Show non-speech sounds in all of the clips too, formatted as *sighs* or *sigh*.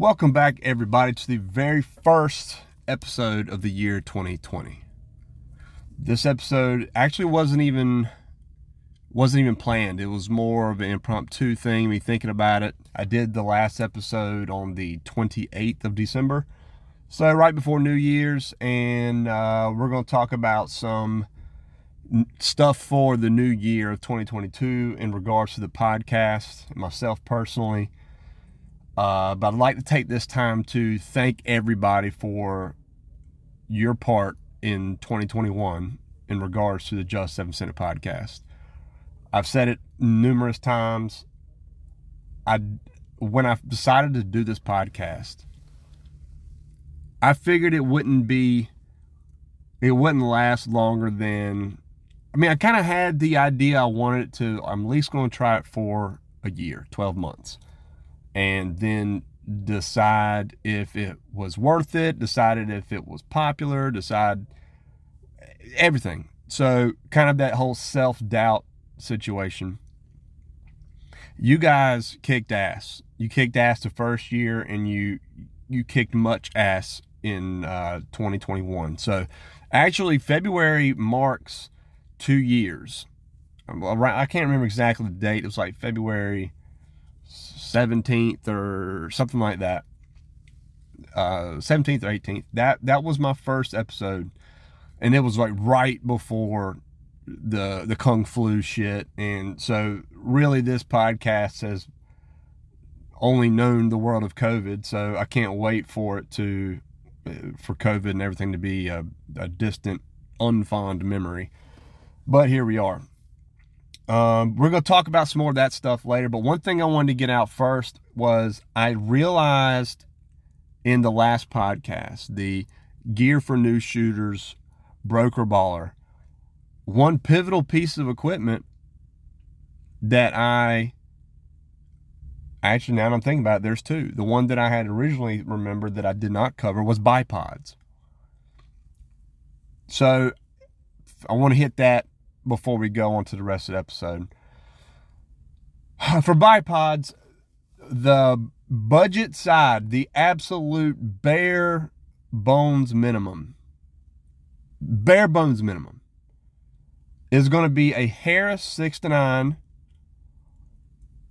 Welcome back, everybody, to the very first episode of the year 2020. This episode actually wasn't even wasn't even planned. It was more of an impromptu thing, me thinking about it. I did the last episode on the 28th of December, so right before New Year's, and uh, we're going to talk about some stuff for the new year of 2022 in regards to the podcast, myself personally. Uh, but I'd like to take this time to thank everybody for your part in 2021 in regards to the Just F and Send podcast. I've said it numerous times. I when I decided to do this podcast, I figured it wouldn't be it wouldn't last longer than I mean, I kind of had the idea I wanted it to I'm at least going to try it for a year, 12 months. And then decide if it was worth it, decided if it was popular, decide everything. So, kind of that whole self doubt situation. You guys kicked ass. You kicked ass the first year, and you you kicked much ass in uh, 2021. So, actually, February marks two years. I can't remember exactly the date. It was like February 17th or something like that. Uh, 17th or 18th. That that was my first episode, and it was like right before the the kung flu shit. And so, really, this podcast has only known the world of COVID. So I can't wait for it to uh, for COVID and everything to be a, a distant, unfond memory. But here we are. Um, we're going to talk about some more of that stuff later. But one thing I wanted to get out first was I realized in the last podcast, the Gear for New Shooters Broker Baller, one pivotal piece of equipment that I actually now I'm thinking about it, there's two. The one that I had originally remembered that I did not cover was bipods. So I want to hit that before we go on to the rest of the episode. *sighs* For bipods, the budget side, the absolute bare bones minimum, bare bones minimum, is going to be a Harris 6 to 9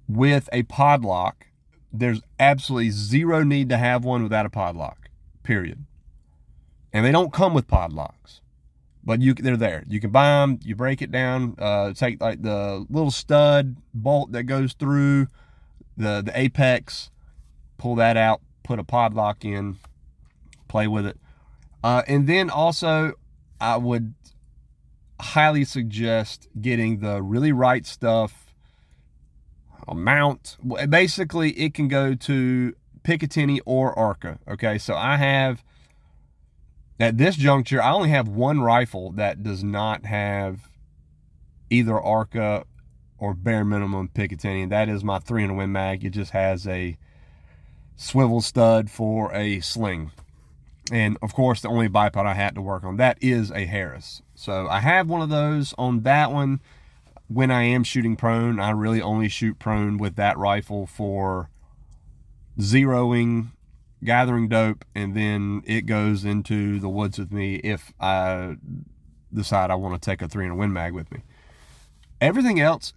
with a pod lock. There's absolutely zero need to have one without a pod lock, period. And they don't come with pod locks but you they're there. You can buy them. You break it down. Uh, take like the little stud bolt that goes through the the apex. Pull that out. Put a pod lock in. Play with it. Uh, and then also, I would highly suggest getting the really right stuff. Mount. Basically, it can go to Picatinny or Arca. Okay, so I have at this juncture, I only have one rifle that does not have either Arca or bare minimum Picatinny, and that is my 300 Win Mag. It just has a swivel stud for a sling. And of course, the only bipod I had to work on that is a Harris. So I have one of those on that one. When I am shooting prone, I really only shoot prone with that rifle for zeroing gathering dope, and then it goes into the woods with me if I decide I want to take a 300 Win Mag with me. Everything else,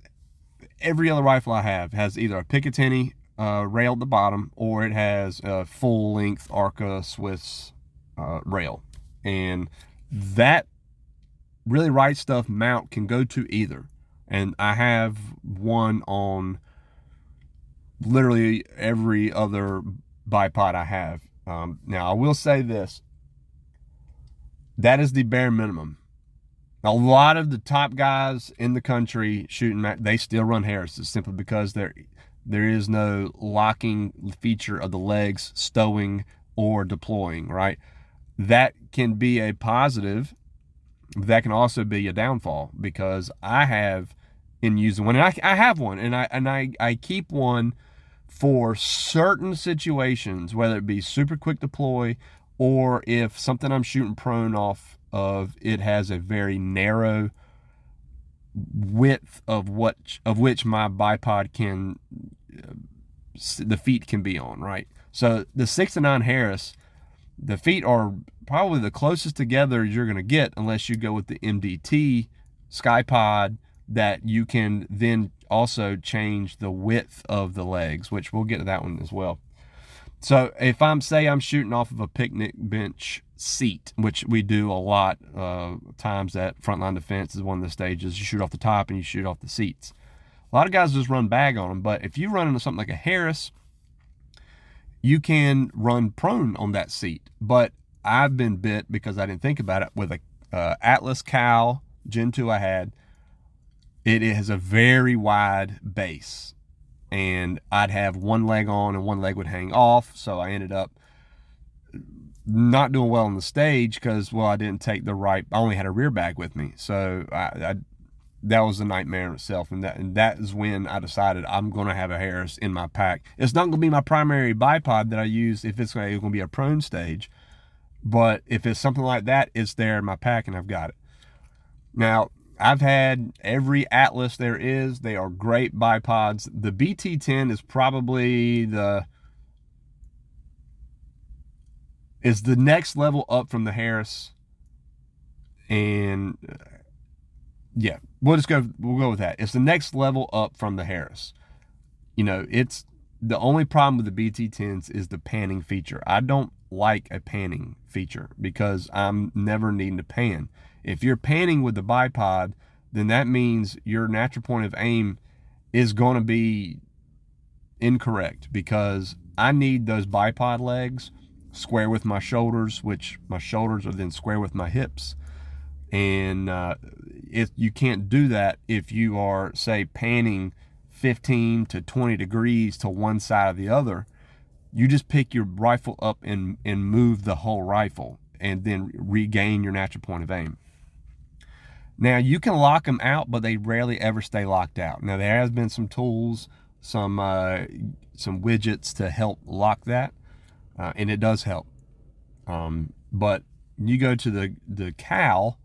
every other rifle I have has either a Picatinny uh, rail at the bottom or it has a full length Arca Swiss uh, rail. And that really right stuff mount can go to either. And I have one on literally every other bipod I have. Um, now, I will say this that is the bare minimum. A lot of the top guys in the country shooting, they still run Harris's simply because there there is no locking feature of the legs stowing or deploying, right? That can be a positive. That can also be a downfall because I have in using one, and I, I have one, and I and I, I keep one for certain situations, whether it be super quick deploy or if something I'm shooting prone off of it has a very narrow width of what of which my bipod can uh, the feet can be on, right? So the six to nine Harris, the feet are probably the closest together you're going to get unless you go with the MDT Ckye-Pod that you can then also change the width of the legs, which we'll get to that one as well. So if I'm say I'm shooting off of a picnic bench seat, which we do a lot uh, times at frontline defense is one of the stages. You shoot off the top and you shoot off the seats. A lot of guys just run bag on them, but if you run into something like a Harris, you can run prone on that seat. But I've been bit because I didn't think about it with a uh, Atlas Cal Gen 2 I had. It has a very wide base, and I'd have one leg on and one leg would hang off. So I ended up not doing well on the stage because well I didn't take the right. I only had a rear bag with me, so I, I that was a nightmare in itself. And that and that is when I decided I'm going to have a Harris in my pack. It's not going to be my primary bipod that I use if it's going to be a prone stage, but if it's something like that, it's there in my pack and I've got it. Now I've had every Atlas there is. They are great bipods. The BT10 is probably the is the next level up from the Harris and uh, yeah, we'll just go. We'll go with that. It's the next level up from the Harris. You know, it's the only problem with the BT10s is the panning feature. I don't like a panning feature because I'm never needing to pan. If you're panning with the bipod, then that means your natural point of aim is going to be incorrect because I need those bipod legs square with my shoulders, which my shoulders are then square with my hips. And uh, if you can't do that if you are say panning 15 to 20 degrees to one side or the other. You just pick your rifle up and and move the whole rifle and then regain your natural point of aim now you can lock them out but they rarely ever stay locked out now there has been some tools some uh, some widgets to help lock that uh, and it does help um, but you go to the the cal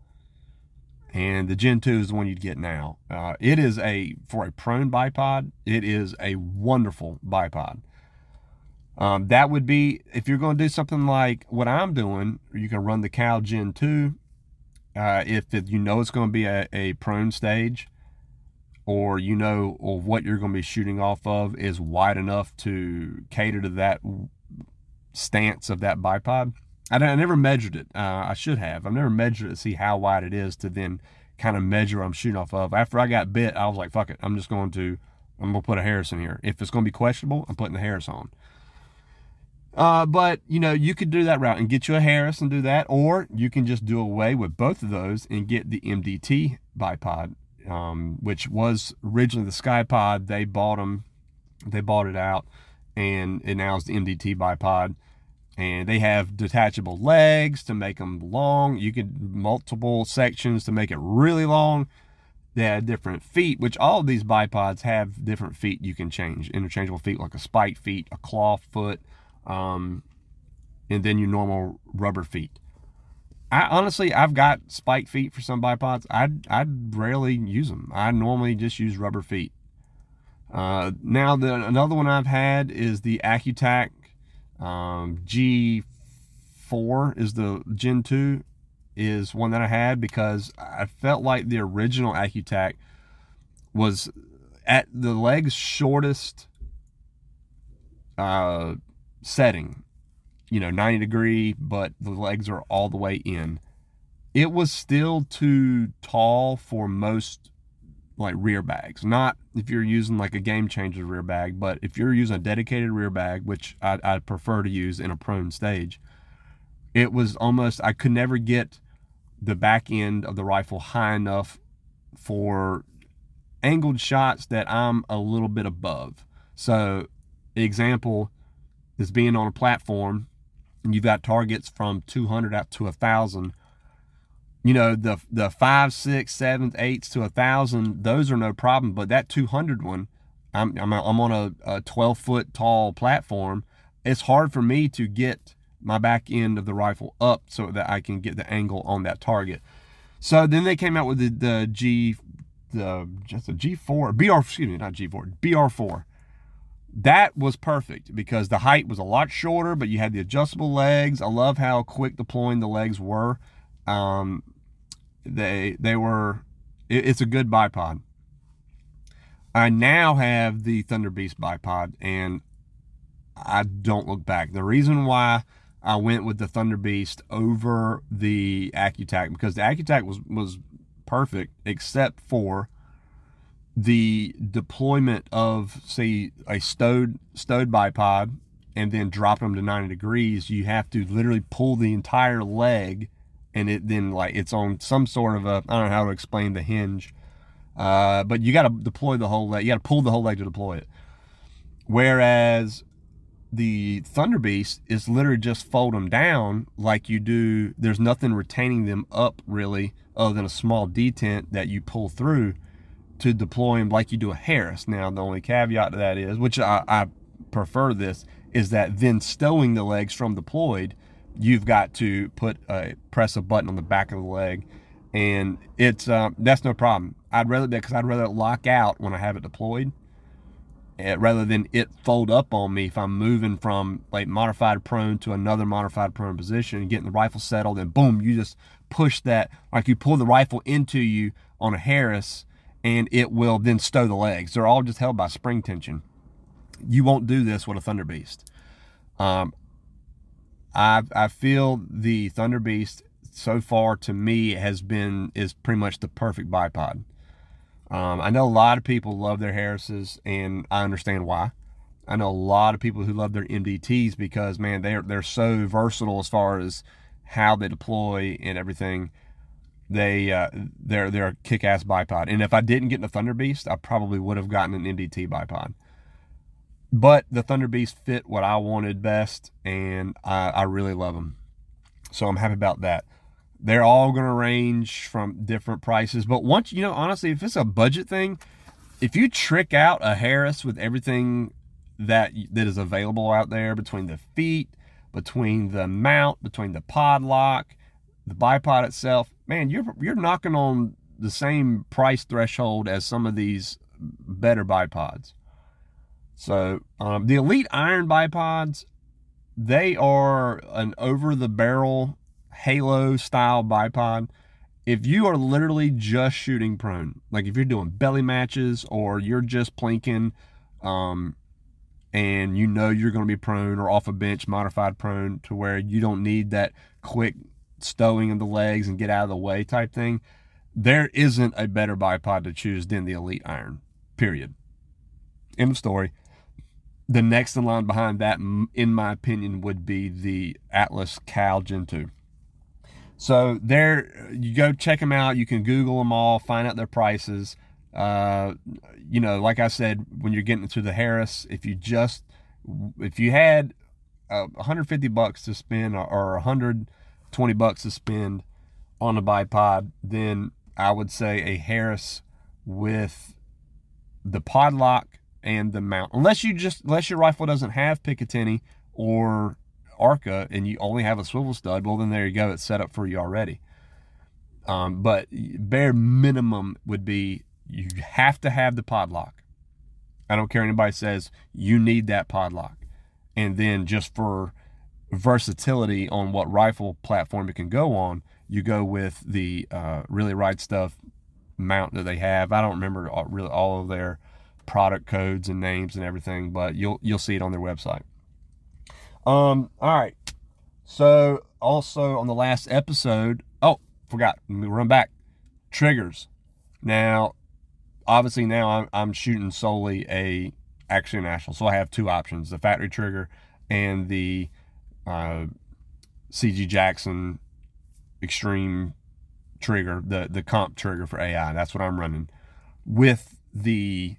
and the Gen 2 is the one you'd get now. Uh, it is a, for a prone bipod, it is a wonderful bipod. Um, that would be, if you're going to do something like what I'm doing, you can run the Cal Gen 2. Uh, if it, you know it's going to be a, a prone stage, or you know or what you're going to be shooting off of is wide enough to cater to that stance of that bipod I, I never measured it. Uh, I should have. I've never measured it to see how wide it is to then kind of measure I'm shooting off of. After I got bit, I was like, fuck it. I'm just going to, I'm going to put a Harris in here. If it's going to be questionable, I'm putting the Harris on. Uh, but you know, you could do that route and get you a Harris and do that, or you can just do away with both of those and get the MDT bipod, um, which was originally the Ckye-Pod. They bought them, they bought it out, and it now is the MDT bipod and they have detachable legs to make them long. You can multiple sections to make it really long. They have different feet, which all of these bipods have different feet you can change. Interchangeable feet like a spike feet, a claw foot, um, and then your normal rubber feet. I honestly, I've got spike feet for some bipods. I I rarely use them. I normally just use rubber feet. Uh, now the another one I've had is the Accutac um, G4 is the Gen 2 is one that I had because I felt like the original Accutac was at the leg's shortest uh, setting, you know, 90 degree, but the legs are all the way in. It was still too tall for most like rear bags. Not if you're using like a game changer rear bag, but if you're using a dedicated rear bag, which I, I prefer to use in a prone stage, it was almost I could never get the back end of the rifle high enough for angled shots that I'm a little bit above. So, example is being on a platform and you've got targets from 200 out to a thousand you know the the five six seventh eights to a thousand those are no problem but that 200 one i'm i'm, I'm on a, a 12 foot tall platform. It's hard for me to get my back end of the rifle up so that i can get the angle on that target. So then they came out with the, the g the just a g4 br excuse me not g4 br4 that was perfect because the height was a lot shorter, but you had the adjustable legs. I love how quick deploying the legs were. Um, they they were. It, it's a good bipod. I now have the Thunder Beast bipod, and I don't look back. The reason why I went with the Thunder Beast over the Accutac because the Accutac was was perfect except for the deployment of say a stowed stowed bipod and then drop them to 90 degrees you have to literally pull the entire leg and it then like it's on some sort of a i don't know how to explain the hinge uh, but you got to deploy the whole leg you got to pull the whole leg to deploy it. Whereas the thunder beast is literally just fold them down like you do there's nothing retaining them up really other than a small detent that you pull through to deploy them like you do a Harris. Now, the only caveat to that is, which I, I prefer this, is that then stowing the legs from deployed, you've got to put a press a button on the back of the leg, and it's uh, that's no problem. I'd rather because I'd rather lock out when I have it deployed, eh, rather than it fold up on me if I'm moving from like modified prone to another modified prone position and getting the rifle settled, and boom, you just push that like you pull the rifle into you on a Harris and it will then stow the legs. They're all just held by spring tension. You won't do this with a Thunder Beast. Um, I I feel the Thunder Beast so far to me has been is pretty much the perfect bipod. Um, I know a lot of people love their Harrises, and I understand why. I know a lot of people who love their MDTs because man, they're they're so versatile as far as how they deploy and everything they uh, they're they're a kick-ass bipod. And if I didn't get the Thunder Beast, I probably would have gotten an MDT bipod. But the Thunder Beast fit what I wanted best, and I, I really love them. So I'm happy about that. They're all going to range from different prices, but once you know, honestly, if it's a budget thing, if you trick out a Harris with everything that that is available out there between the feet, between the mount, between the pod lock, the bipod itself, man, you're you're knocking on the same price threshold as some of these better bipods. So um, the Elite Iron bipods, they are an over the barrel halo style bipod. If you are literally just shooting prone, like if you're doing belly matches or you're just plinking, um, and you know you're going to be prone or off a bench modified prone to where you don't need that quick stowing of the legs and get out of the way type thing, there isn't a better bipod to choose than the Elite Iron. Period. End of story. The next in line behind that, in my opinion, would be the Atlas Cal Gen 2. So there, you go check them out. You can Google them all, find out their prices. Uh, you know, like I said, when you're getting to the Harris, if you just, if you had uh, 150 bucks to spend or, or 100 20 bucks to spend on a bipod, then I would say a Harris with the pod lock and the mount. Unless you just unless your rifle doesn't have Picatinny or Arca and you only have a swivel stud, well then there you go, it's set up for you already. Um, but bare minimum would be you have to have the pod lock. I don't care anybody says you need that pod lock. And then just for versatility on what rifle platform it can go on, you go with the uh, really right stuff mount that they have. I don't remember all, really all of their product codes and names and everything, but you'll you'll see it on their website. Um, all right. So also on the last episode, oh, forgot. Let me run back. Triggers. Now, obviously now I'm, I'm shooting solely a Accuracy International, so I have two options: the factory trigger and the uh, CG Jackson Extreme trigger, the the comp trigger for AI. That's what I'm running with the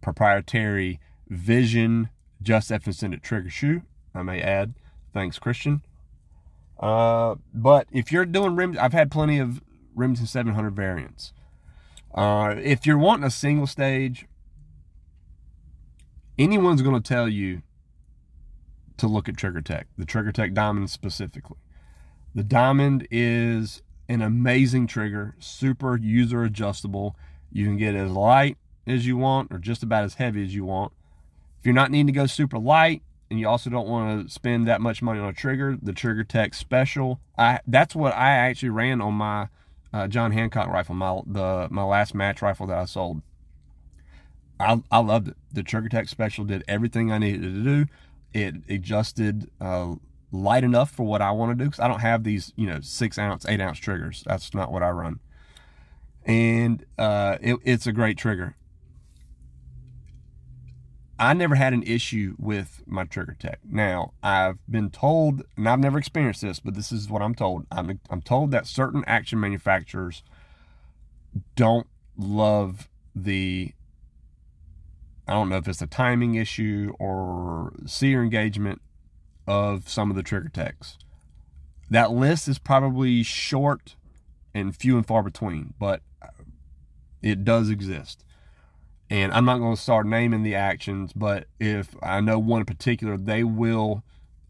proprietary Vision Just F Extended trigger shoe. I may add. Thanks, Christian. Uh, but if you're doing rims, I've had plenty of Remington 700 variants. Uh, if you're wanting a single stage, anyone's going to tell you to look at Trigger Tech, the Trigger Tech Diamond specifically. The Diamond is an amazing trigger, super user adjustable. You can get as light as you want or just about as heavy as you want. If you're not needing to go super light and you also don't want to spend that much money on a trigger, the Trigger Tech Special, I that's what I actually ran on my uh, John Hancock rifle, my the my last match rifle that I sold. I, I loved it. The Trigger Tech Special did everything I needed to do. It adjusted uh, light enough for what I want to do because I don't have these, you know, six ounce, eight ounce triggers. That's not what I run. And uh, it, it's a great trigger. I never had an issue with my trigger tech. Now, I've been told, and I've never experienced this, but this is what I'm told. I'm, I'm told that certain action manufacturers don't love the, I don't know if it's a timing issue or sear engagement of some of the trigger techs. That list is probably short and few and far between, but it does exist and I'm not going to start naming the actions, but if I know one in particular, they will.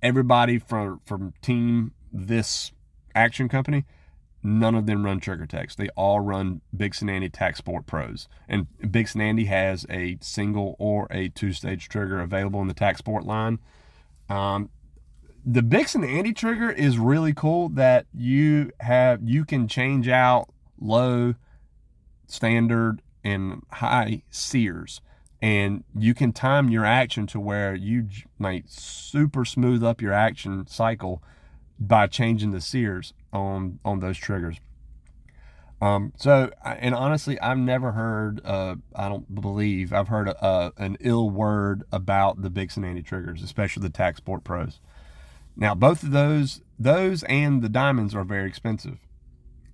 Everybody from from team this action company, none of them run Trigger Techs. They all run Bix'n Andy Tac Sport Pros, and Bix'n Andy has a single or a two stage trigger available in the Tac Sport line. Um, the Bix'n Andy trigger is really cool that you have you can change out low, standard, and high sears and you can time your action to where you might super smooth up your action cycle by changing the sears on on those triggers. Um, so and honestly i've never heard uh, i don't believe i've heard a, a, an ill word about the Bix'n Andy triggers especially the tac sport pros. Now both of those those and the diamonds are very expensive.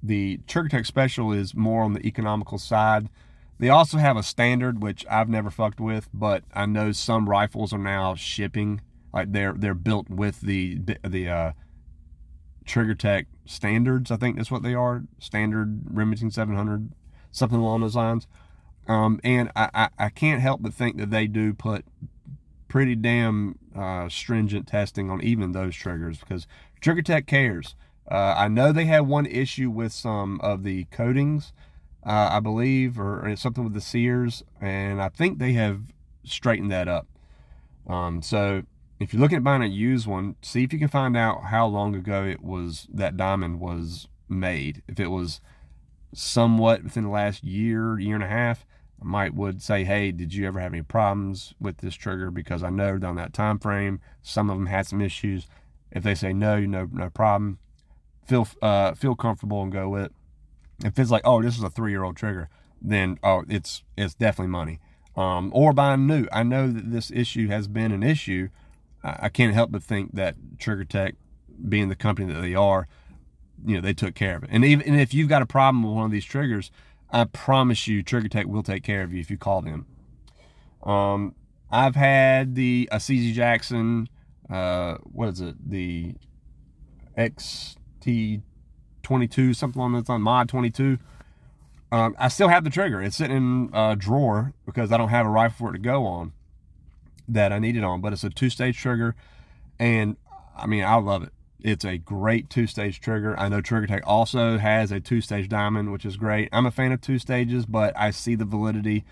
The trigger tech special is more on the economical side. They also have a standard, which I've never fucked with, but I know some rifles are now shipping. Like they're they're built with the the uh, Trigger Tech standards. I think that's what they are. Standard Remington 700, something along those lines. Um, and I, I, I, can't help but think that they do put pretty damn uh, stringent testing on even those triggers because Trigger Tech cares. Uh, I know they had one issue with some of the coatings uh, I believe, or, or, something with the Sears, and I think they have straightened that up. Um, so if you're looking at buying a used one, see if you can find out how long ago it was that diamond was made. If it was somewhat within the last year, year and a half, I might would say, hey, did you ever have any problems with this trigger? Because I know on that time frame, some of them had some issues. If they say no, no, no problem, feel uh, feel comfortable and go with it. If it's like, oh, this is a three year old trigger, then oh, it's it's definitely money. Um, or buying new. I know that this issue has been an issue. I, can't help but think that Trigger Tech, being the company that they are, you know, they took care of it. And even and if you've got a problem with one of these triggers, I promise you, Trigger Tech will take care of you if you call them. Um, I've had the a Jackson, uh, what is it? The XT 22, something on that's on mod 22. Um, I still have the trigger. It's sitting in a drawer because I don't have a rifle for it to go on that I need it on. But it's a two-stage trigger, and I mean I love it. It's a great two-stage trigger. I know Trigger Tech also has a two-stage diamond, which is great. I'm a fan of two stages, but I see the validity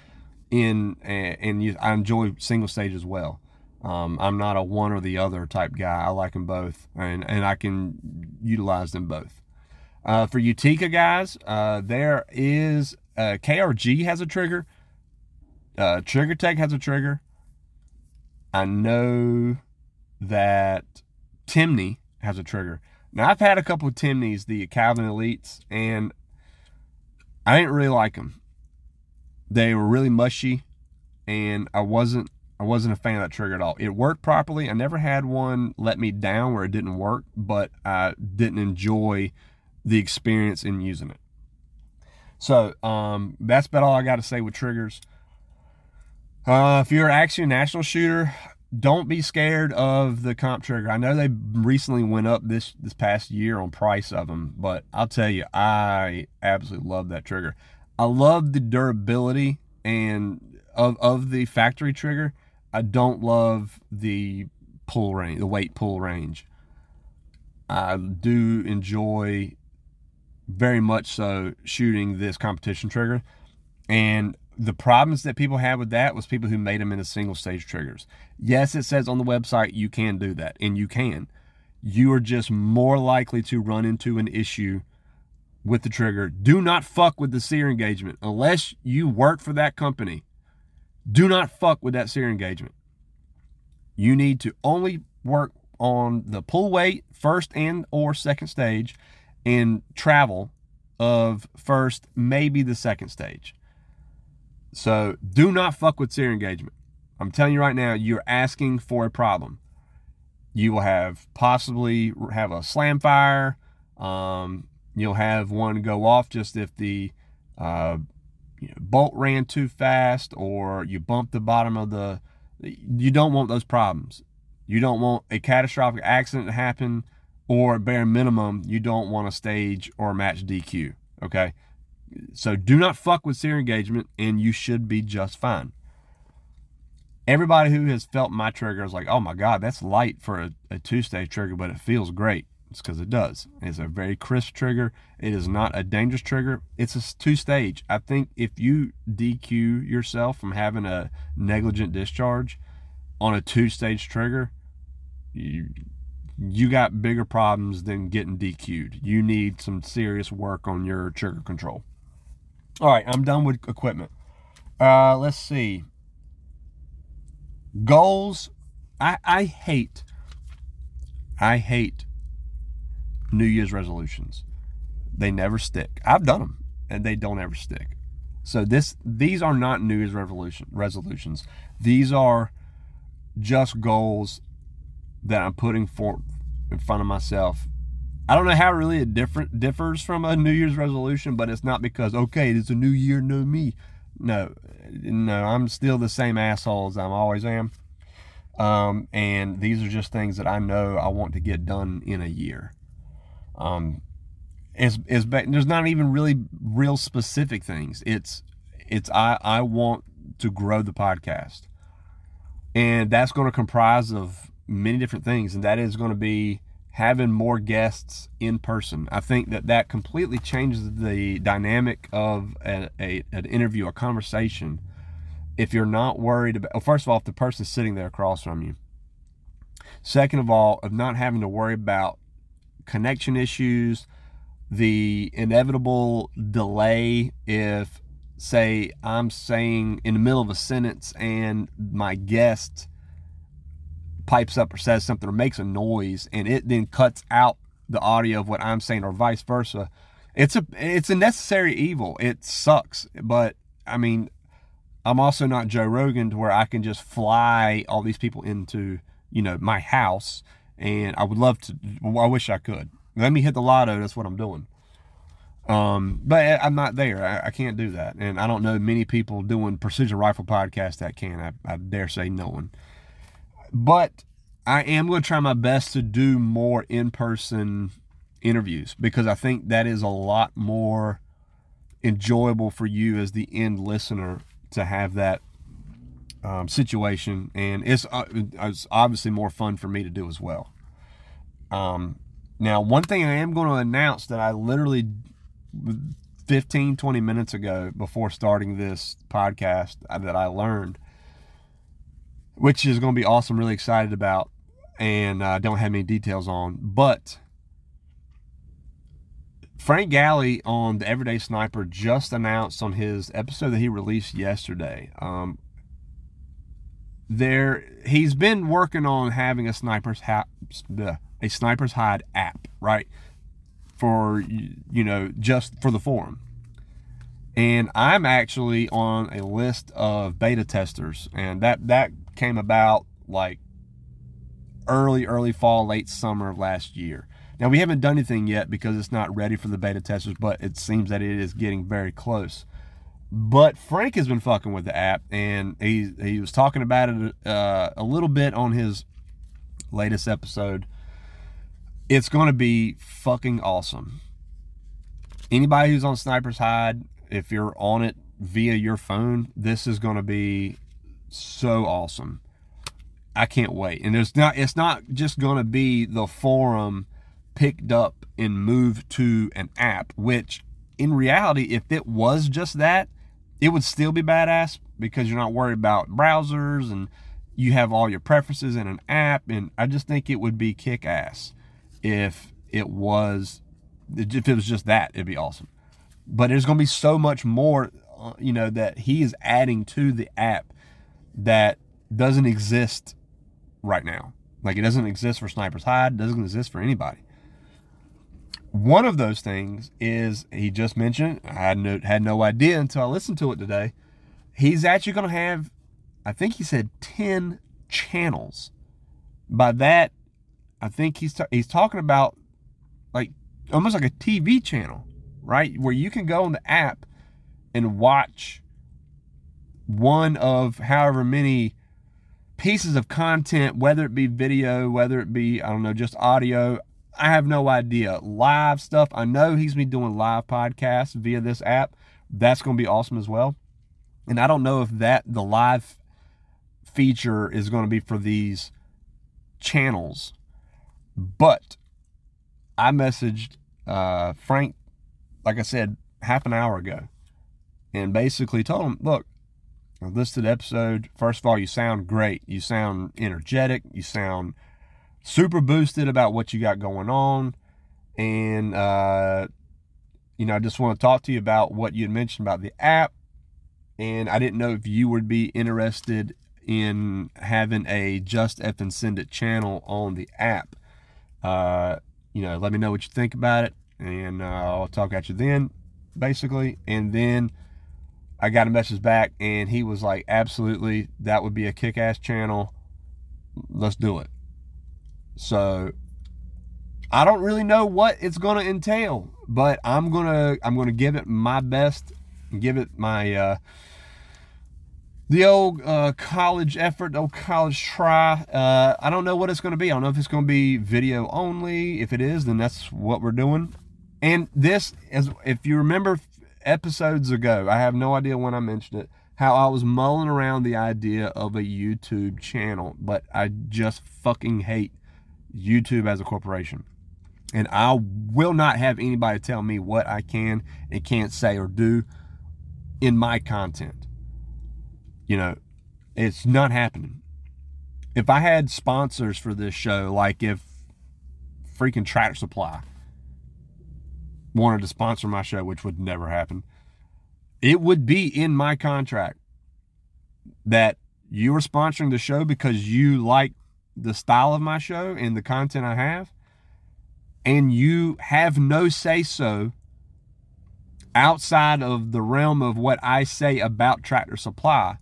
in and I enjoy single stage as well. Um, I'm not a one or the other type guy. I like them both, and and I can utilize them both. Uh, for Tikka guys, uh, there is uh, KRG has a trigger. Uh, trigger Tech has a trigger. I know that Timney has a trigger. Now I've had a couple of Timneys, the Calvin Elites, and I didn't really like them. They were really mushy, and I wasn't I wasn't a fan of that trigger at all. It worked properly. I never had one let me down where it didn't work, but I didn't enjoy the experience in using it. So um, that's about all I got to say with triggers. Uh, if you're Accuracy International shooter, don't be scared of the comp trigger. I know they recently went up this this past year on price of them, but I'll tell you, I absolutely love that trigger. I love the durability and of of the factory trigger. I don't love the pull range, the weight pull range. I do enjoy very much so shooting this competition trigger. And the problems that people had with that was people who made them into single stage triggers. Yes, it says on the website you can do that, and you can. You are just more likely to run into an issue with the trigger. Do not fuck with the sear engagement unless you work for that company. Do not fuck with that sear engagement. You need to only work on the pull weight first and or second stage and travel of first maybe the second stage so do not fuck with sear engagement. I'm telling you right now, you're asking for a problem. You will have possibly have a slam fire. Um, you'll have one go off just if the uh, you know, bolt ran too fast or you bump the bottom of the. You don't want those problems. You don't want a catastrophic accident to happen, or bare minimum, you don't want a stage or match DQ. Okay, so do not fuck with sear engagement and you should be just fine. Everybody who has felt my trigger is like, oh my God, that's light for a, a two stage trigger, but it feels great. It's because it does. It's a very crisp trigger. It is not a dangerous trigger. It's a two stage. I think if you DQ yourself from having a negligent discharge on a two stage trigger, you, you got bigger problems than getting DQ'd. You need some serious work on your trigger control. All right, I'm done with equipment. Uh, let's see. Goals. I, I hate, I hate New Year's resolutions. They never stick. I've done them and they don't ever stick. So this these are not New Year's revolution resolutions. These are just goals that I'm putting for in front of myself I don't know how really it different differs from a New Year's resolution, but it's not because okay, it's a new year, no me. No, no, I'm still the same asshole as I always am. Um, and these are just things that I know I want to get done in a year. Um, it's, it's there's not even really real specific things. It's it's I I want to grow the podcast, and that's going to comprise of many different things, and that is going to be having more guests in person. I think that that completely changes the dynamic of a, a, an interview, a conversation. If you're not worried about, well, first of all, if the person's sitting there across from you. Second of all, of not having to worry about connection issues, the inevitable delay if, say, I'm saying in the middle of a sentence and my guest pipes up or says something or makes a noise and it then cuts out the audio of what I'm saying or vice versa. It's a it's a necessary evil. It sucks, but I mean, I'm also not Joe Rogan to where I can just fly all these people into you know my house, and I would love to. I wish I could. Let me hit the lotto. That's what I'm doing. Um, but I'm not there. I, I, can't do that, and I don't know many people doing precision rifle podcast that can. I, I dare say no one. But I am going to try my best to do more in person interviews because I think that is a lot more enjoyable for you as the end listener to have that um, situation. And it's, uh, it's obviously more fun for me to do as well. Um, now, one thing I am going to announce that I literally 15, 20 minutes ago before starting this podcast uh, that I learned which is going to be awesome. Really excited about, and I uh, don't have any details on. But Frank Galli on the Everyday Sniper just announced on his episode that he released yesterday. Um, there, he's been working on having a sniper's hat, a sniper's hide app, right? For you know, just for the forum and I'm actually on a list of beta testers, and that that came about like early, early fall, late summer of last year. Now, we haven't done anything yet because it's not ready for the beta testers, but it seems that it is getting very close. But Frank has been fucking with the app, and he, he was talking about it uh, a little bit on his latest episode. It's going to be fucking awesome. Anybody who's on Sniper's Hide, if you're on it via your phone, this is going to be so awesome. I can't wait. And it's not it's not just going to be the forum picked up and moved to an app, which in reality, if it was just that, it would still be badass because you're not worried about browsers and you have all your preferences in an app. And I just think it would be kick ass if it was, if it was just that, it'd be awesome. But there's going to be so much more, uh, you know, that he is adding to the app that doesn't exist right now. Like it doesn't exist for Sniper's Hide, doesn't exist for anybody. One of those things is he just mentioned. I had no, had no idea until I listened to it today. He's actually going to have, I think he said ten channels. By that, I think he's he's talking about like almost like a TV channel, right? Where you can go on the app and watch one of however many pieces of content, whether it be video, whether it be, I don't know, just audio. I have no idea. Live stuff. I know he's been doing live podcasts via this app. That's going to be awesome as well. And I don't know if that, the live feature is going to be for these channels. But I messaged uh, Frank, like I said, half an hour ago, and basically told him, look, Listed episode. First of all, you sound great. You sound energetic. You sound super boosted about what you got going on. And, uh, you know, I just want to talk to you about what you had mentioned about the app. And I didn't know if you would be interested in having a Just F and Send It channel on the app. Uh, you know, let me know what you think about it. And uh, I'll talk at you then, basically. And then I got a message back and he was like, absolutely, that would be a kick ass channel. Let's do it. So I don't really know what it's to entail, but I'm to I'm to give it my best, give it my uh the old uh, college effort, the old college try. Uh, I don't know what it's going to be. I don't know if it's going to be video only. If it is, then that's what we're doing. And this, is, if you remember episodes ago, I have no idea when I mentioned it, how I was mulling around the idea of a YouTube channel, but I just fucking hate YouTube as a corporation. And I will not have anybody tell me what I can and can't say or do in my content. You know, it's not happening. If I had sponsors for this show, like if freaking Tractor Supply wanted to sponsor my show, which would never happen, it would be in my contract that you are sponsoring the show because you like the style of my show and the content I have, and you have no say so outside of the realm of what I say about Tractor Supply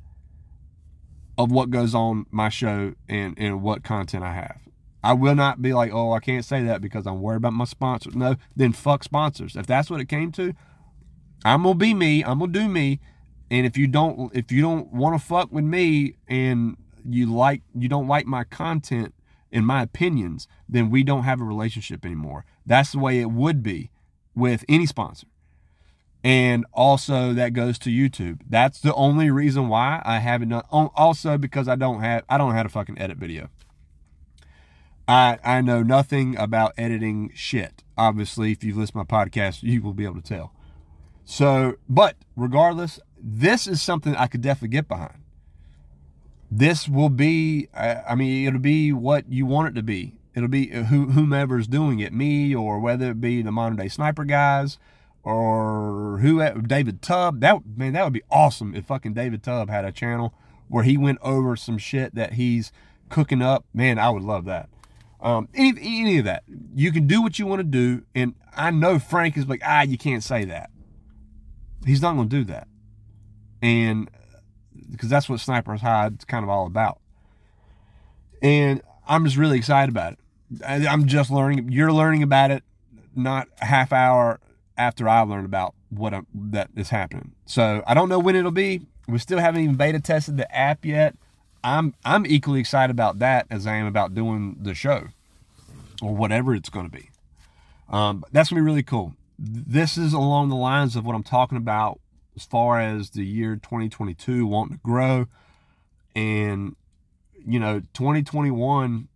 of what goes on my show and, and what content I have. I will not be like, oh, I can't say that because I'm worried about my sponsors. No, then fuck sponsors. If that's what it came to, I'm gonna be me. I'm gonna do me. And if you don't, if you don't want to fuck with me and you like, you don't like my content and my opinions, then we don't have a relationship anymore. That's the way it would be with any sponsor. And also that goes to YouTube. That's the only reason why I haven't done. Oh, also because I don't have, I don't know how to fucking edit video. I, I know nothing about editing shit. Obviously, if you've listened to my podcast, you will be able to tell. So, but regardless, this is something I could definitely get behind. This will be, I mean, it'll be what you want it to be. It'll be uh, whomever's doing it, me or whether it be the modern day sniper guys or who, uh, David Tubb. That man, that would be awesome if fucking David Tubb had a channel where he went over some shit that he's cooking up. Man, I would love that. Um, any, any of that. You can do what you want to do. And I know Frank is like, ah, you can't say that. He's not going to do that. And because that's what Sniper's Hide's kind of all about. And I'm just really excited about it. I'm just learning. You're learning about it, not a half hour after I learned about what I'm, that is happening. So I don't know when it'll be. We still haven't even beta tested the app yet. I'm I'm equally excited about that as I am about doing the show or whatever it's going to be. Um, that's gonna be really cool. This is along the lines of what I'm talking about as far as the year 2022 wanting to grow, and you know 2021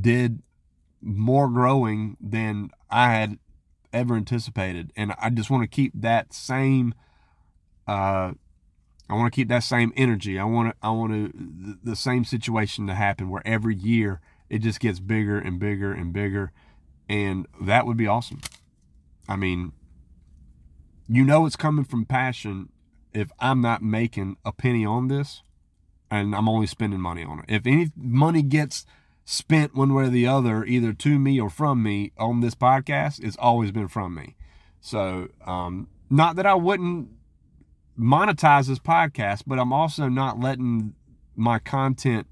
did more growing than I had ever anticipated, and I just want to keep that same uh, I want to keep that same energy. I want to, I want to, the, same situation to happen where every year it just gets bigger and bigger and bigger. And that would be awesome. I mean, you know, it's coming from passion if I'm not making a penny on this and I'm only spending money on it. If any money gets spent one way or the other, either to me or from me on this podcast, it's always been from me. So, um, not that I wouldn't monetize this podcast, but I'm also not letting my content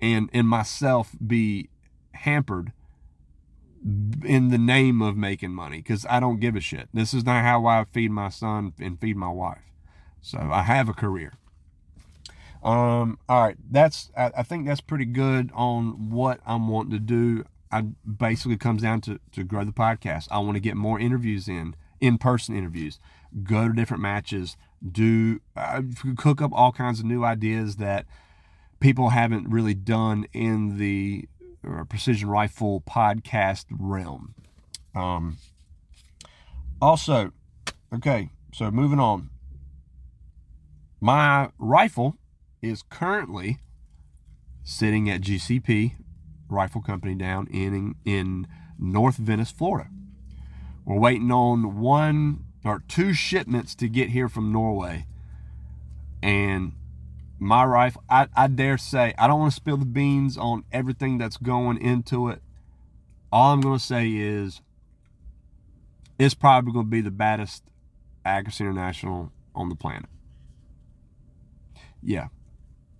and and myself be hampered in the name of making money because I don't give a shit. This is not how I feed my son and feed my wife. So I have a career. Um, all right, that's I, I think that's pretty good on what I'm wanting to do. I basically comes down to to grow the podcast. I want to get more interviews in, in person interviews, go to different matches, do uh, cook up all kinds of new ideas that people haven't really done in the uh, precision rifle podcast realm. Um, also, okay, so moving on. My rifle is currently sitting at GCP Rifle Company down in in North Venice, Florida. We're waiting on one or two shipments to get here from Norway. And my rifle, I, I dare say, I don't want to spill the beans on everything that's going into it. All I'm going to say is it's probably going to be the baddest Accuracy International on the planet. Yeah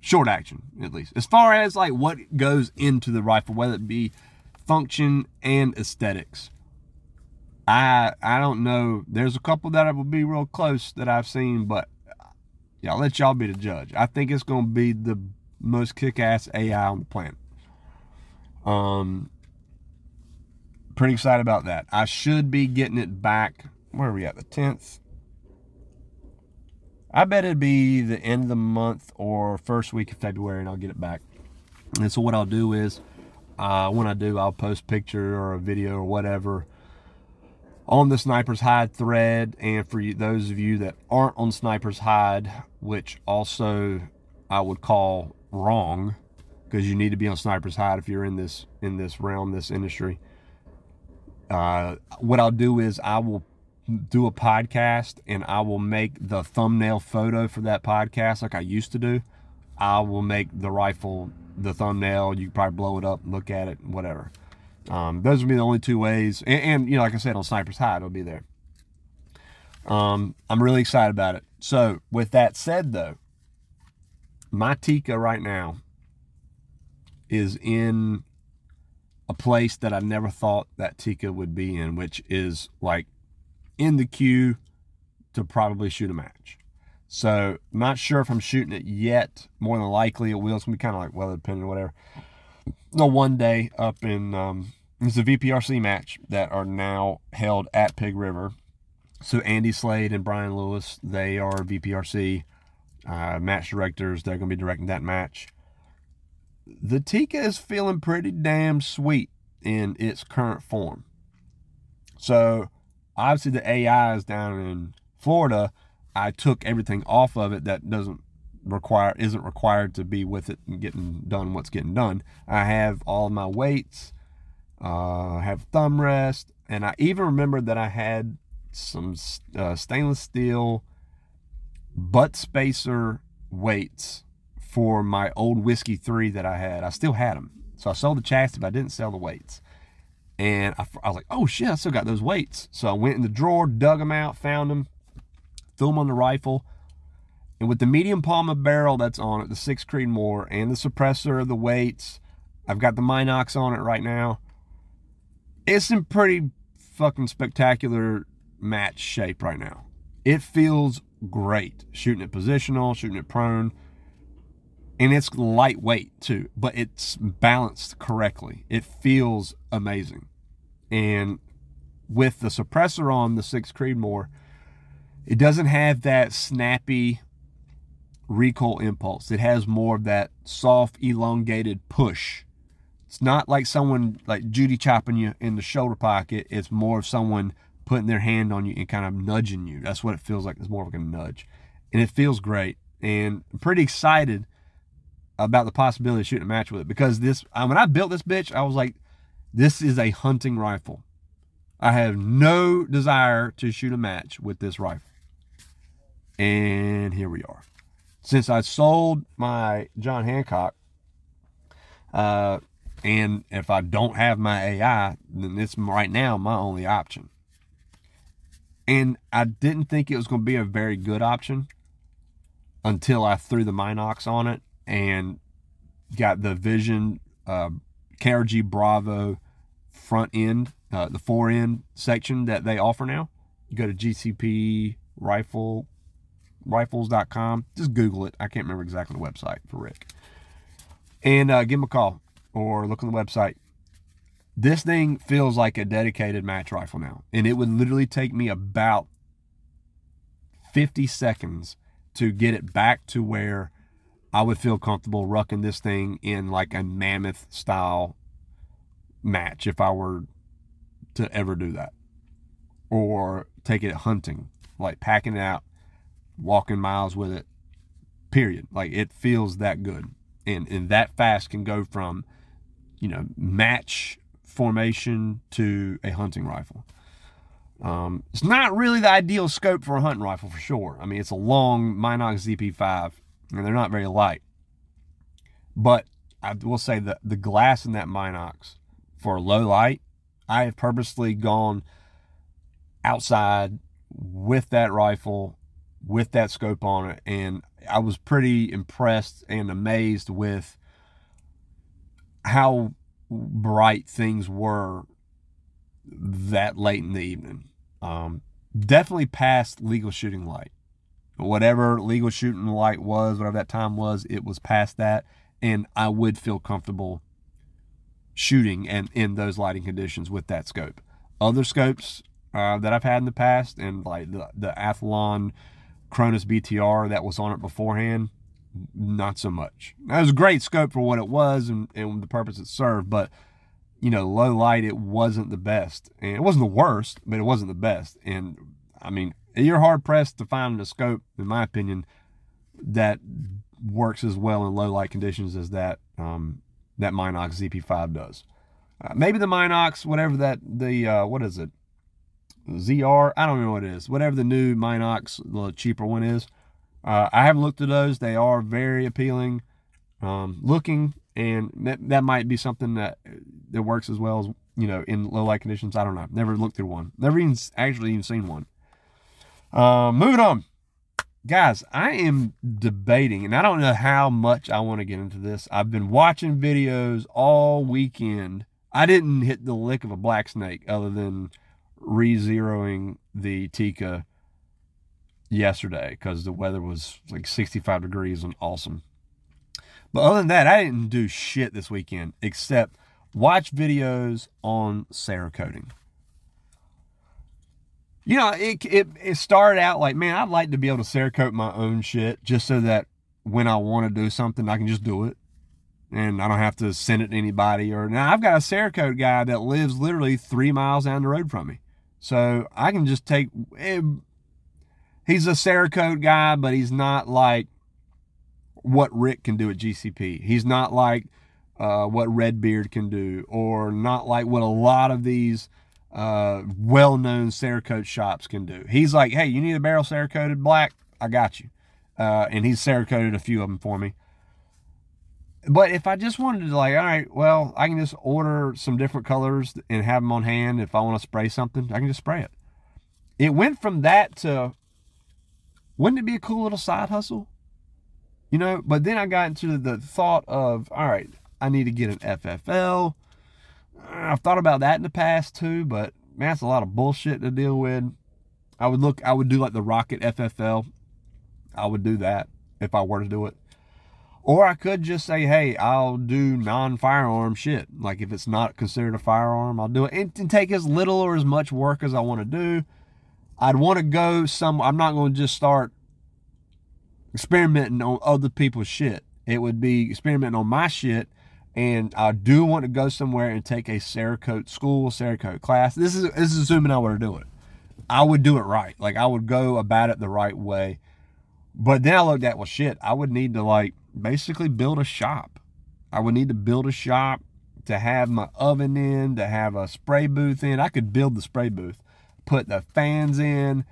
short action at least as far as like what goes into the rifle whether it be function and aesthetics i i don't know. There's a couple that I will be real close that i've seen but yeah i'll let y'all be the judge. I think it's to be the most kick-ass ai on the planet. Um pretty excited about that. I should be getting it back where are we at the 10th I bet it'd be the end of the month or first week of February, and I'll get it back. And so what I'll do is, uh, when I do, I'll post picture or a video or whatever on the Sniper's Hide thread. And for you, those of you that aren't on Sniper's Hide, which also I would call wrong, because you need to be on Sniper's Hide if you're in this in this realm, this industry. Uh, what I'll do is I will do a podcast and I will make the thumbnail photo for that podcast like I used to do. I will make the rifle the thumbnail. You probably blow it up, look at it, whatever. Um, those would be the only two ways. And, and, you know, like I said, on Sniper's Hide, it'll be there. Um, I'm really excited about it. So, with that said, though, my Tikka right now is in a place that I never thought that Tikka would be in, which is like in the queue to probably shoot a match. So not sure if I'm shooting it yet. More than likely it will. It's gonna be kind of like weather dependent or whatever. No, one day up in um, it's a VPRC match that are now held at Pig River. So Andy Slade and Brian Lewis, they are VPRC uh, match directors. They're gonna be directing that match. The Tikka is feeling pretty damn sweet in its current form. So obviously the AI is down in Florida. I took everything off of it that doesn't require isn't required to be with it and getting done what's getting done. I have all my weights. Uh, have thumb rest, and I even remember that I had some uh, stainless steel butt spacer weights for my old whiskey three that I had. I still had them, so I sold the chassis, but I didn't sell the weights. And I, I, was like, oh shit, I still got those weights. So I went in the drawer, dug them out, found them, threw them on the rifle. And with the medium Palma barrel that's on it, the six Creedmoor, and the suppressor, of the weights, I've got the Minox on it right now. It's in pretty fucking spectacular match shape right now. It feels great shooting it positional, shooting it prone and it's lightweight too, but it's balanced correctly. It feels amazing. And with the suppressor on the six Creedmoor, it doesn't have that snappy recoil impulse. It has more of that soft, elongated push. It's not like someone like Judy chopping you in the shoulder pocket. It's more of someone putting their hand on you and kind of nudging you. That's what it feels like. It's more of like a nudge. and it feels great. And I'm pretty excited about the possibility of shooting a match with it because this when I built this bitch, I was like, this is a hunting rifle. I have no desire to shoot a match with this rifle. And here we are. Since I sold my John Hancock, uh, and if I don't have my AI, then it's right now my only option. And I didn't think it was going to be a very good option until I threw the Minox on it and got the Vision uh, KRG Bravo front end, uh, the fore end section that they offer now. You go to GCP rifle rifles.com. Just Google it. I can't remember exactly the website for Rick. And uh, give him a call or look on the website. This thing feels like a dedicated match rifle now. And it would literally take me about 50 seconds to get it back to where I would feel comfortable rucking this thing in like a mammoth style match if I were to ever do that. Or take it hunting, like packing it out, walking miles with it. Period. Like it feels that good. And and that fast can go from, you know, match formation to a hunting rifle. Um, it's not really the ideal scope for a hunting rifle for sure. I mean, it's a long Minox ZP5, and they're not very light. But I will say that the glass in that Minox for low light, I have purposely gone outside with that rifle, with that scope on it, and I was pretty impressed and amazed with how bright things were that late in the evening. Um, definitely past legal shooting light. Whatever legal shooting light was, whatever that time was, it was past that, and I would feel comfortable shooting and in those lighting conditions with that scope. Other scopes uh, that I've had in the past, and like the the Athlon Cronus BTR that was on it beforehand, not so much. That was a great scope for what it was and, and the purpose it served, but you know, low light, it wasn't the best. And it wasn't the worst, but it wasn't the best. And I mean, you're hard pressed to find a scope, in my opinion, that works as well in low light conditions as that um, that Minox ZP5 does. Uh, maybe the Minox, whatever that the uh, what is it, ZR? I don't know what it is. Whatever the new Minox, the cheaper one is. Uh, I haven't looked at those. They are very appealing um, looking, and that, that might be something that that works as well as you know in low light conditions. I don't know. Never looked through one. Never even actually even seen one. Uh, moving on, guys. I am debating, and I don't know how much I want to get into this. I've been watching videos all weekend. I didn't hit the lick of a black snake other than re-zeroing the Tikka yesterday because the weather was like 65 degrees and awesome. But other than that, I didn't do shit this weekend except watch videos on Cerakoting. You know, it, it, it started out like, man, I'd like to be able to Cerakote my own shit just so that when I want to do something, I can just do it. And I don't have to send it to anybody. Or now I've got a Cerakote guy that lives literally three miles down the road from me. So I can just take, eh, he's a Cerakote guy, but he's not like what Rick can do at GCP. He's not like uh, what Redbeard can do, or not like what a lot of these uh, well-known Cerakote shops can do. He's like, hey, you need a barrel Cerakoted black? I got you. Uh, and he's Cerakoted a few of them for me. But if I just wanted to like, all right, well, I can just order some different colors and have them on hand. If I want to spray something, I can just spray it. It went from that to wouldn't it be a cool little side hustle? You know, but then I got into the thought of, all right, I need to get an FFL. I've thought about that in the past too, but man, that's a lot of bullshit to deal with. I would look, I would do like the Rocket FFL. I would do that if I were to do it. Or I could just say, hey, I'll do non firearm shit. Like if it's not considered a firearm, I'll do it and, and take as little or as much work as I want to do. I'd want to go some. I'm not going to just start experimenting on other people's shit. It would be experimenting on my shit. And I do want to go somewhere and take a Cerakote school, Cerakote class. This is this is assuming I were to do it. I would do it right. Like I would go about it the right way. But then I looked at, well, shit, I would need to like basically build a shop. I would need to build a shop to have my oven in, to have a spray booth in. I could build the spray booth, put the fans in.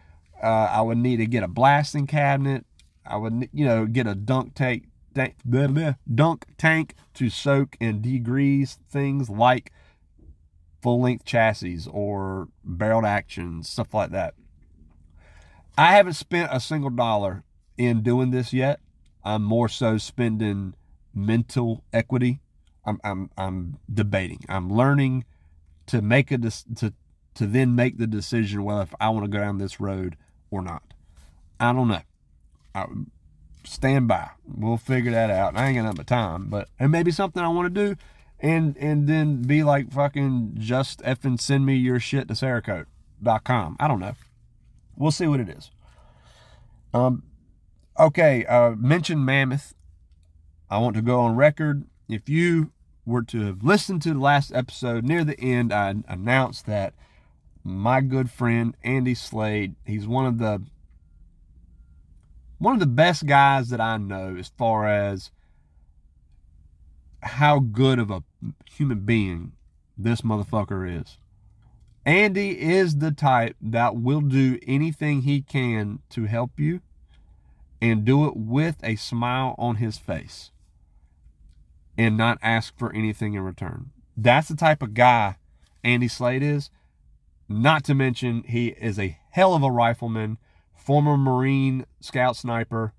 Uh, I would need to get a blasting cabinet. I would, you know, get a dunk tank, dunk tank to soak and degrease things like full length chassis or barreled actions, stuff like that. I haven't spent a single dollar in doing this yet. I'm more so spending mental equity. I'm I'm I'm debating. I'm learning to make a to to then make the decision whether if I want to go down this road or not. I don't know. I, stand by. We'll figure that out. I ain't got enough time, but it may be something I want to do, and and then be like fucking just effing send me your shit to Cerakote.com. I don't know. We'll see what it is. Um, okay. Uh, mention Mammoth. I want to go on record. If you were to have listened to the last episode, near the end, I announced that my good friend Andy Slade, he's one of the one of the best guys that I know as far as how good of a human being this motherfucker is. Andy is the type that will do anything he can to help you and do it with a smile on his face and not ask for anything in return. That's the type of guy Andy Slade is. Not to mention, he is a hell of a rifleman, former Marine scout sniper,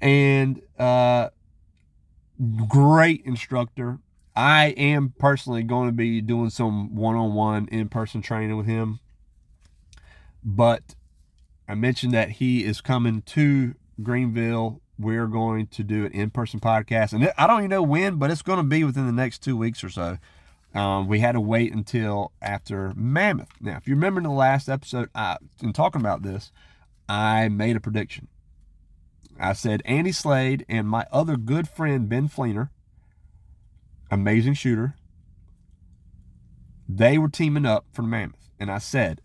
and uh, great instructor. I am personally going to be doing some one on one in person training with him. But I mentioned that he is coming to Greenville. We're going to do an in person podcast. And I don't even know when, but it's going to be within the next two weeks or so. Um, we had to wait until after Mammoth. Now, if you remember in the last episode, in talking about this, I made a prediction. I said Andy Slade and my other good friend Ben Fleener amazing shooter. They were teaming up for Mammoth. And I said,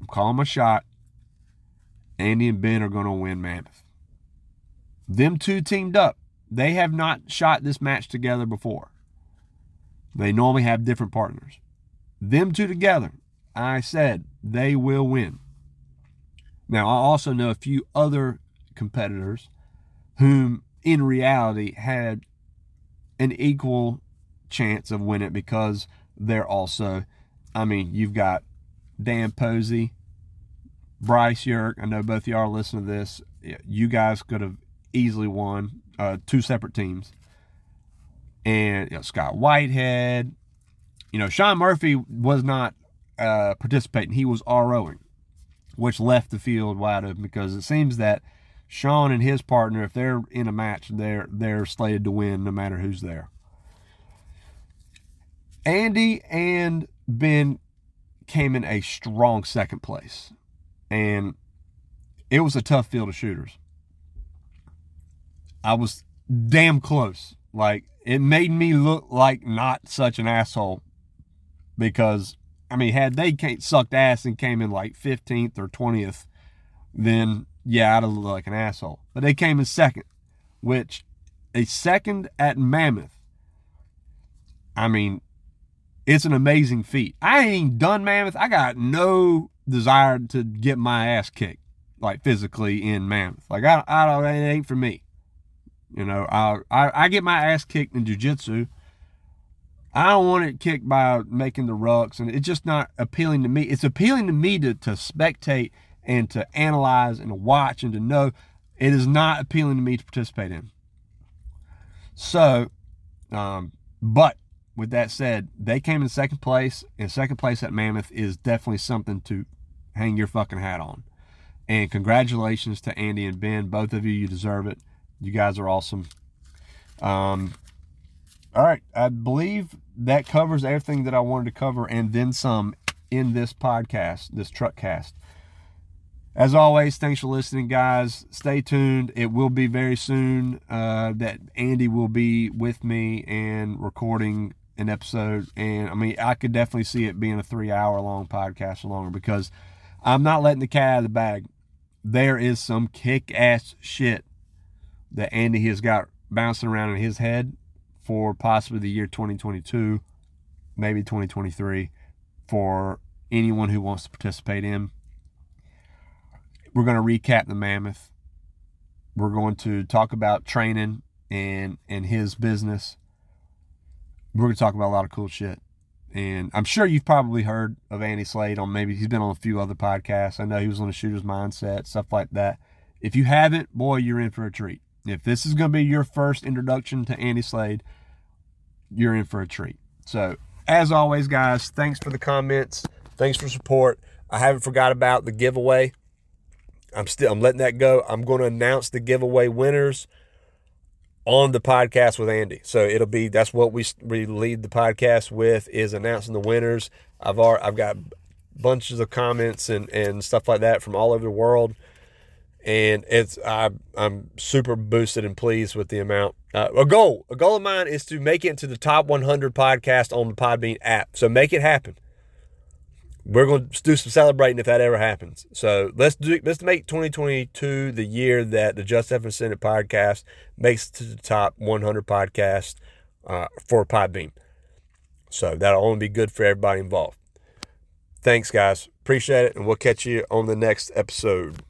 I'm calling my shot. Andy and Ben are going to win Mammoth. Them two teamed up. They have not shot this match together before. They normally have different partners. Them two together, I said they will win. Now, I also know a few other competitors whom in reality had an equal chance of winning because they're also, I mean, you've got Dan Posey, Bryce Yerk. I know both of y'all are listening to this. You guys could have easily won uh, two separate teams. And you know, Scott Whitehead. You know, Sean Murphy was not uh, participating. He was ROing, which left the field wide open because it seems that – Sean and his partner, if they're in a match, they're they're slated to win no matter who's there. Andy and Ben came in a strong second place. And it was a tough field of shooters. I was damn close. Like it made me look like not such an asshole because I mean, had they sucked ass and came in like 15th or 20th, then yeah, I'd have looked like an asshole. But they came in second, which a second at Mammoth. I mean, it's an amazing feat. I ain't done Mammoth. I got no desire to get my ass kicked, like physically in Mammoth. Like I, I don't, it ain't for me. You know, I, I, I get my ass kicked in jujitsu. I don't want it kicked by making the rucks, and it's just not appealing to me. It's appealing to me to, to spectate and to analyze and to watch and to know it is not appealing to me to participate in. So, um, but with that said, they came in second place, and second place at Mammoth is definitely something to hang your fucking hat on. And congratulations to Andy and Ben. Both of you, you deserve it. You guys are awesome. Um, all right. I believe that covers everything that I wanted to cover and then some in this podcast, this truck cast. As always, thanks for listening, guys. Stay tuned. It will be very soon uh, that Andy will be with me and recording an episode. And I mean, I could definitely see it being a three hour long podcast or longer because I'm not letting the cat out of the bag. there is some kick ass shit that Andy has got bouncing around in his head for possibly the year 2022, maybe 2023, for anyone who wants to participate in. We're going to recap the Mammoth. We're going to talk about training and and his business. We're going to talk about a lot of cool shit. And I'm sure you've probably heard of Andy Slade on maybe he's been on a few other podcasts. I know he was on the Shooter's Mindset, stuff like that. If you haven't, boy, you're in for a treat. If this is going to be your first introduction to Andy Slade, you're in for a treat. So, as always, guys, thanks for the comments. Thanks for support. I haven't forgot about the giveaway. I'm still I'm letting that go. I'm going to announce the giveaway winners on the podcast with Andy. So it'll be that's what we we lead the podcast with is announcing the winners. I've already, I've got bunches of comments and and stuff like that from all over the world, and it's I I'm super boosted and pleased with the amount. Uh, a goal a goal of mine is to make it into the top 100 podcast on the Podbean app. So make it happen we're going to do some celebrating if that ever happens. So let's do let's make 2022 the year that the Just F and Send podcast makes to the top 100 podcast uh, for Podbean. So that'll only be good for everybody involved. Thanks, guys. Appreciate it, and we'll catch you on the next episode.